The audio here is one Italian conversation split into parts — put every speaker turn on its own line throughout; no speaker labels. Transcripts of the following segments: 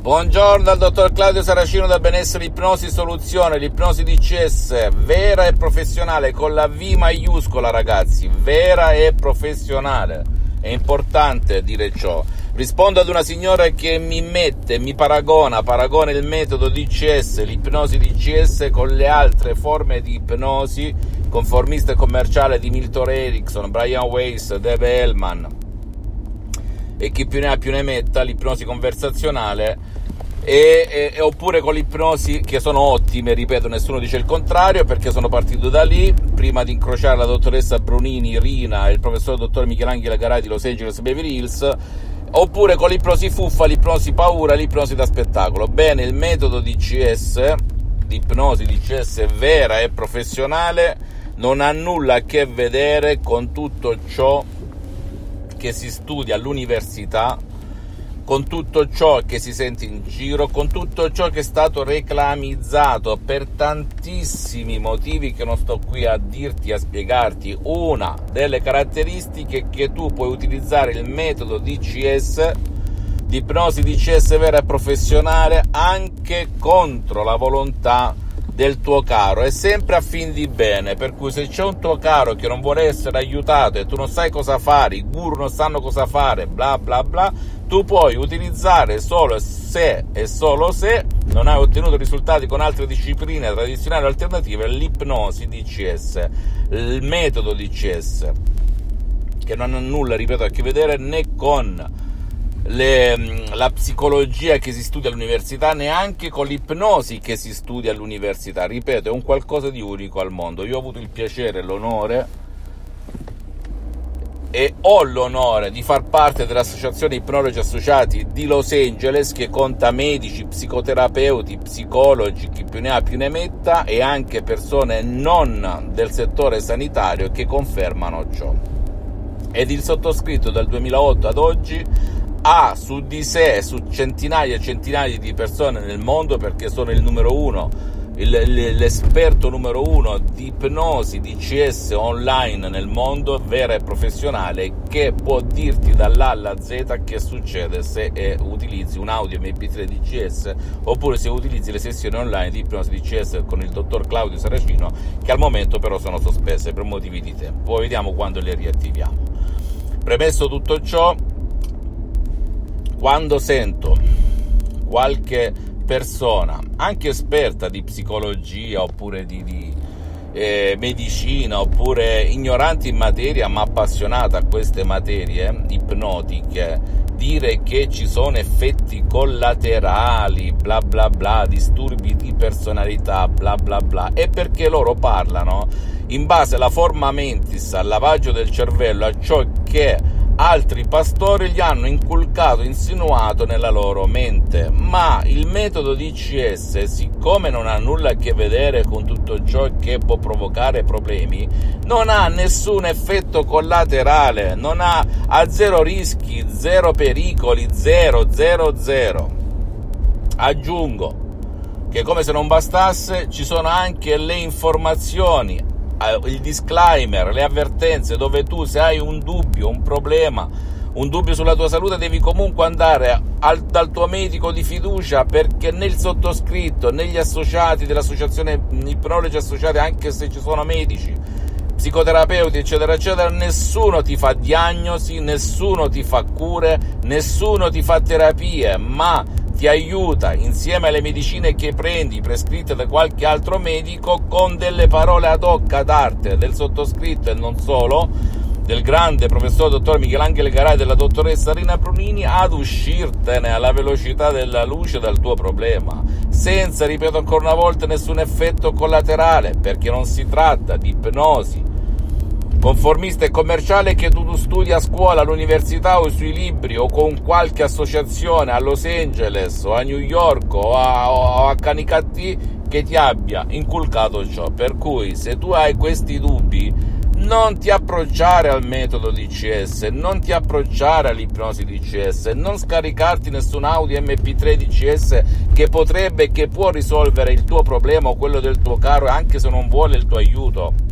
Buongiorno dal dottor Claudio Saracino da Benessere Ipnosi Soluzione, l'ipnosi DCS vera e professionale con la V maiuscola ragazzi, vera e professionale. È importante dire ciò. Rispondo ad una signora che mi mette, mi paragona, paragona il metodo DCS, l'ipnosi DCS con le altre forme di ipnosi conformista e commerciale di Milton Erickson, Brian Weiss, Dave Hellman e chi più ne ha più ne metta, l'ipnosi conversazionale e, e, oppure con l'ipnosi che sono ottime, ripeto, nessuno dice il contrario perché sono partito da lì prima di incrociare la dottoressa Brunini, Rina e il professor dottor Michelangelo Garai di Los Angeles Beverly Hills oppure con l'ipnosi fuffa, l'ipnosi paura, l'ipnosi da spettacolo. Bene, il metodo DCS, l'ipnosi DCS vera e professionale, non ha nulla a che vedere con tutto ciò che si studia all'università con tutto ciò che si sente in giro, con tutto ciò che è stato reclamizzato per tantissimi motivi che non sto qui a dirti, a spiegarti. Una delle caratteristiche che tu puoi utilizzare il metodo DCS, di ipnosi DCS vera e professionale, anche contro la volontà del tuo caro è sempre a fin di bene per cui se c'è un tuo caro che non vuole essere aiutato e tu non sai cosa fare i guru non sanno cosa fare bla bla bla tu puoi utilizzare solo se e solo se non hai ottenuto risultati con altre discipline tradizionali alternative l'ipnosi DCS il metodo DCS che non ha nulla ripeto a che vedere né con le, mm, la psicologia che si studia all'università, neanche con l'ipnosi che si studia all'università. Ripeto, è un qualcosa di unico al mondo. Io ho avuto il piacere l'onore e ho l'onore di far parte dell'Associazione Ipnologi Associati di Los Angeles che conta medici, psicoterapeuti, psicologi, chi più ne ha più ne metta e anche persone non del settore sanitario che confermano ciò. Ed il sottoscritto dal 2008 ad oggi ha su di sé, su centinaia e centinaia di persone nel mondo, perché sono il numero uno, il, l'esperto numero uno di ipnosi di CS online nel mondo, vera e professionale, che può dirti dall'A alla Z che succede se eh, utilizzi un audio MP3 di CS oppure se utilizzi le sessioni online di ipnosi di CS con il dottor Claudio Saracino, che al momento però sono sospese per motivi di tempo. Poi vediamo quando le riattiviamo. Premesso tutto ciò, quando sento qualche persona, anche esperta di psicologia oppure di, di eh, medicina oppure ignorante in materia ma appassionata a queste materie ipnotiche, dire che ci sono effetti collaterali, bla bla bla, disturbi di personalità, bla bla bla, è perché loro parlano in base alla forma mentis, al lavaggio del cervello, a ciò che altri pastori gli hanno inculcato, insinuato nella loro mente. Ma il metodo DCS, siccome non ha nulla a che vedere con tutto ciò che può provocare problemi, non ha nessun effetto collaterale, non ha, ha zero rischi, zero pericoli, zero, zero, zero. Aggiungo che come se non bastasse ci sono anche le informazioni il disclaimer, le avvertenze dove tu se hai un dubbio, un problema, un dubbio sulla tua salute devi comunque andare al, dal tuo medico di fiducia perché nel sottoscritto, negli associati dell'associazione ipnologi associati, anche se ci sono medici, psicoterapeuti, eccetera, eccetera, nessuno ti fa diagnosi, nessuno ti fa cure, nessuno ti fa terapie, ma ti aiuta insieme alle medicine che prendi prescritte da qualche altro medico con delle parole ad hoc ad arte del sottoscritto e non solo del grande professor dottor Michelangelo Garai e della dottoressa Rina Brunini ad uscirtene alla velocità della luce dal tuo problema. Senza, ripeto ancora una volta, nessun effetto collaterale perché non si tratta di ipnosi conformista e commerciale che tu studi a scuola, all'università o sui libri o con qualche associazione a Los Angeles o a New York o a, o a Canicattì che ti abbia inculcato ciò. Per cui se tu hai questi dubbi non ti approcciare al metodo DCS, non ti approcciare all'ipnosi DCS, non scaricarti nessun audio MP3 DCS che potrebbe e che può risolvere il tuo problema o quello del tuo caro anche se non vuole il tuo aiuto.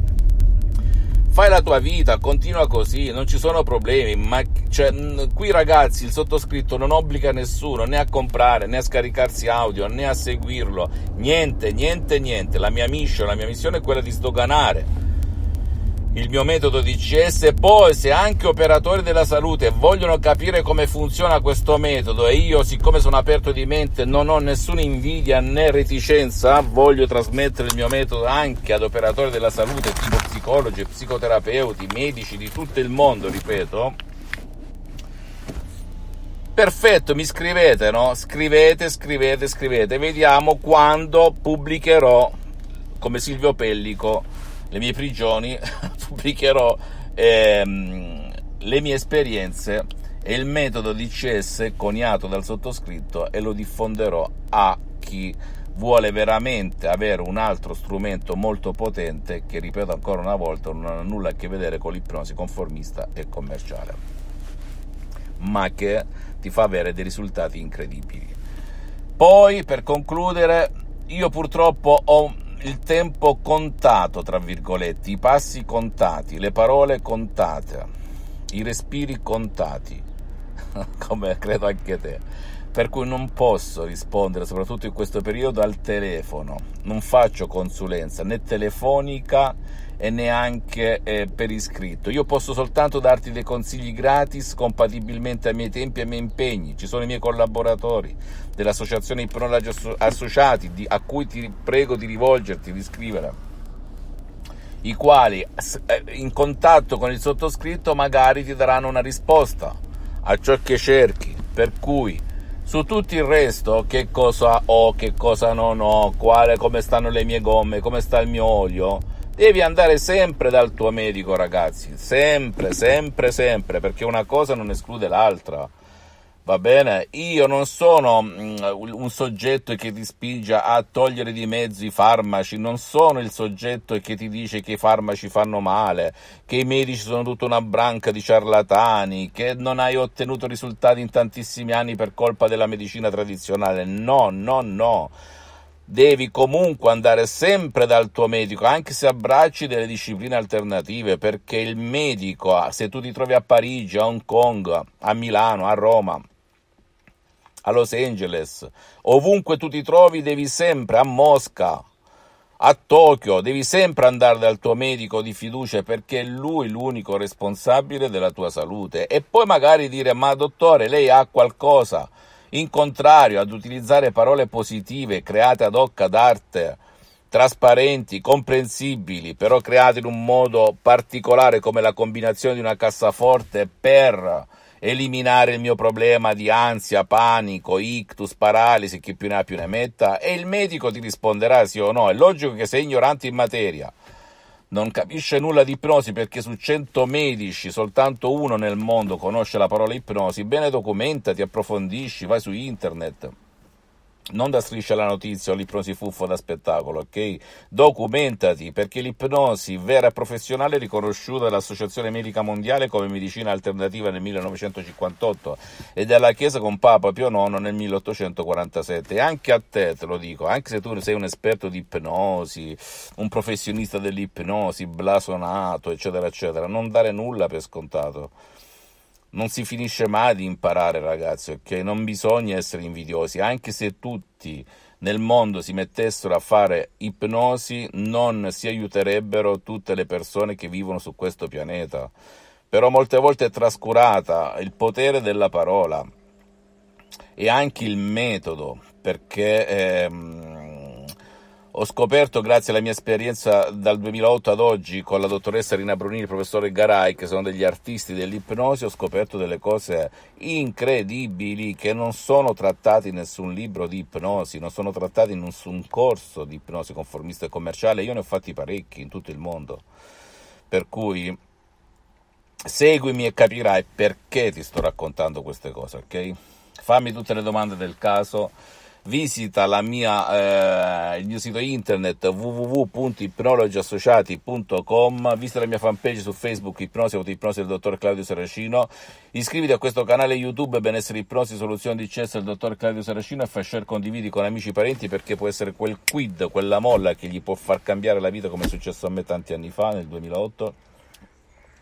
Fai la tua vita, continua così, non ci sono problemi, ma cioè, qui ragazzi il sottoscritto non obbliga nessuno né a comprare né a scaricarsi audio né a seguirlo, niente, niente, niente, la mia mission, la mia missione è quella di sdoganare il mio metodo DCS poi se anche operatori della salute vogliono capire come funziona questo metodo e io siccome sono aperto di mente non ho nessuna invidia né reticenza voglio trasmettere il mio metodo anche ad operatori della salute tipo psicologi, psicoterapeuti, medici di tutto il mondo ripeto perfetto mi scrivete no? scrivete scrivete scrivete vediamo quando pubblicherò come Silvio Pellico le mie prigioni, pubblicherò ehm, le mie esperienze e il metodo DCS coniato dal sottoscritto e lo diffonderò a chi vuole veramente avere un altro strumento molto potente che, ripeto ancora una volta, non ha nulla a che vedere con l'ipnosi conformista e commerciale, ma che ti fa avere dei risultati incredibili. Poi, per concludere, io purtroppo ho il tempo contato, tra virgolette, i passi contati, le parole contate, i respiri contati, come credo anche te. Per cui non posso rispondere, soprattutto in questo periodo, al telefono. Non faccio consulenza né telefonica e neanche eh, per iscritto. Io posso soltanto darti dei consigli gratis compatibilmente ai miei tempi e ai miei impegni. Ci sono i miei collaboratori dell'associazione Ipnologi Associati di, a cui ti prego di rivolgerti, di scrivere i quali eh, in contatto con il sottoscritto magari ti daranno una risposta a ciò che cerchi. Per cui su tutto il resto, che cosa ho, che cosa non ho, quale, come stanno le mie gomme, come sta il mio olio, Devi andare sempre dal tuo medico, ragazzi, sempre, sempre, sempre, perché una cosa non esclude l'altra. Va bene? Io non sono mm, un soggetto che ti spinge a togliere di mezzo i farmaci, non sono il soggetto che ti dice che i farmaci fanno male, che i medici sono tutta una branca di ciarlatani, che non hai ottenuto risultati in tantissimi anni per colpa della medicina tradizionale. No, no, no devi comunque andare sempre dal tuo medico, anche se abbracci delle discipline alternative, perché il medico, ah, se tu ti trovi a Parigi, a Hong Kong, a Milano, a Roma, a Los Angeles, ovunque tu ti trovi, devi sempre a Mosca, a Tokyo, devi sempre andare dal tuo medico di fiducia perché è lui l'unico responsabile della tua salute. E poi magari dire, ma dottore, lei ha qualcosa in contrario ad utilizzare parole positive create ad hoc ad arte, trasparenti, comprensibili, però create in un modo particolare come la combinazione di una cassaforte per eliminare il mio problema di ansia, panico, ictus, paralisi, chi più ne ha più ne metta, e il medico ti risponderà sì o no. È logico che sei ignorante in materia non capisce nulla di ipnosi perché su 100 medici soltanto uno nel mondo conosce la parola ipnosi, bene documentati, approfondisci, vai su internet non da striscia la notizia o l'ipnosi fuffa da spettacolo, ok? Documentati, perché l'ipnosi vera e professionale è riconosciuta dall'Associazione Medica Mondiale come medicina alternativa nel 1958 e dalla Chiesa con Papa Pio IX nel 1847. E anche a te, te lo dico, anche se tu sei un esperto di ipnosi, un professionista dell'ipnosi, blasonato, eccetera, eccetera, non dare nulla per scontato non si finisce mai di imparare, ragazzi, ok? Non bisogna essere invidiosi, anche se tutti nel mondo si mettessero a fare ipnosi, non si aiuterebbero tutte le persone che vivono su questo pianeta. Però molte volte è trascurata il potere della parola e anche il metodo, perché ehm, ho scoperto, grazie alla mia esperienza dal 2008 ad oggi con la dottoressa Rina Brunini e il professore Garai, che sono degli artisti dell'ipnosi, ho scoperto delle cose incredibili che non sono trattate in nessun libro di ipnosi, non sono trattate in nessun corso di ipnosi conformista e commerciale. Io ne ho fatti parecchi in tutto il mondo. Per cui Seguimi e capirai perché ti sto raccontando queste cose, ok? Fammi tutte le domande del caso visita mia, eh, il mio sito internet www.ipnologiassociati.com visita la mia fanpage su Facebook Ipnosi Autoipnosi del dottor Claudio Saracino. Iscriviti a questo canale YouTube Benessere Ipnosi Soluzioni di CS del dottor Claudio Saracino e fai share condividi con amici e parenti perché può essere quel quid, quella molla che gli può far cambiare la vita come è successo a me tanti anni fa nel 2008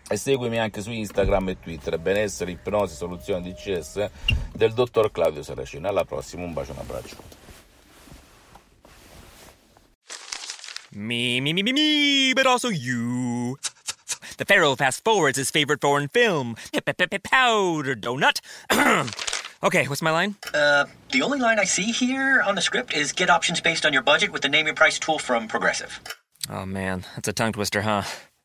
e seguimi anche su Instagram e Twitter benessere, ipnosi, soluzioni DCS del dottor Claudio Saracino alla prossima, un bacio, un abbraccio
Me, me, me, me, me, but also you. The Pharaoh fast forwards his favorite foreign film, Powder Donut. okay, what's my line?
Uh, the only line I see here on the script is get options based on your budget with the name your price tool from Progressive.
Oh man, that's a tongue twister, huh?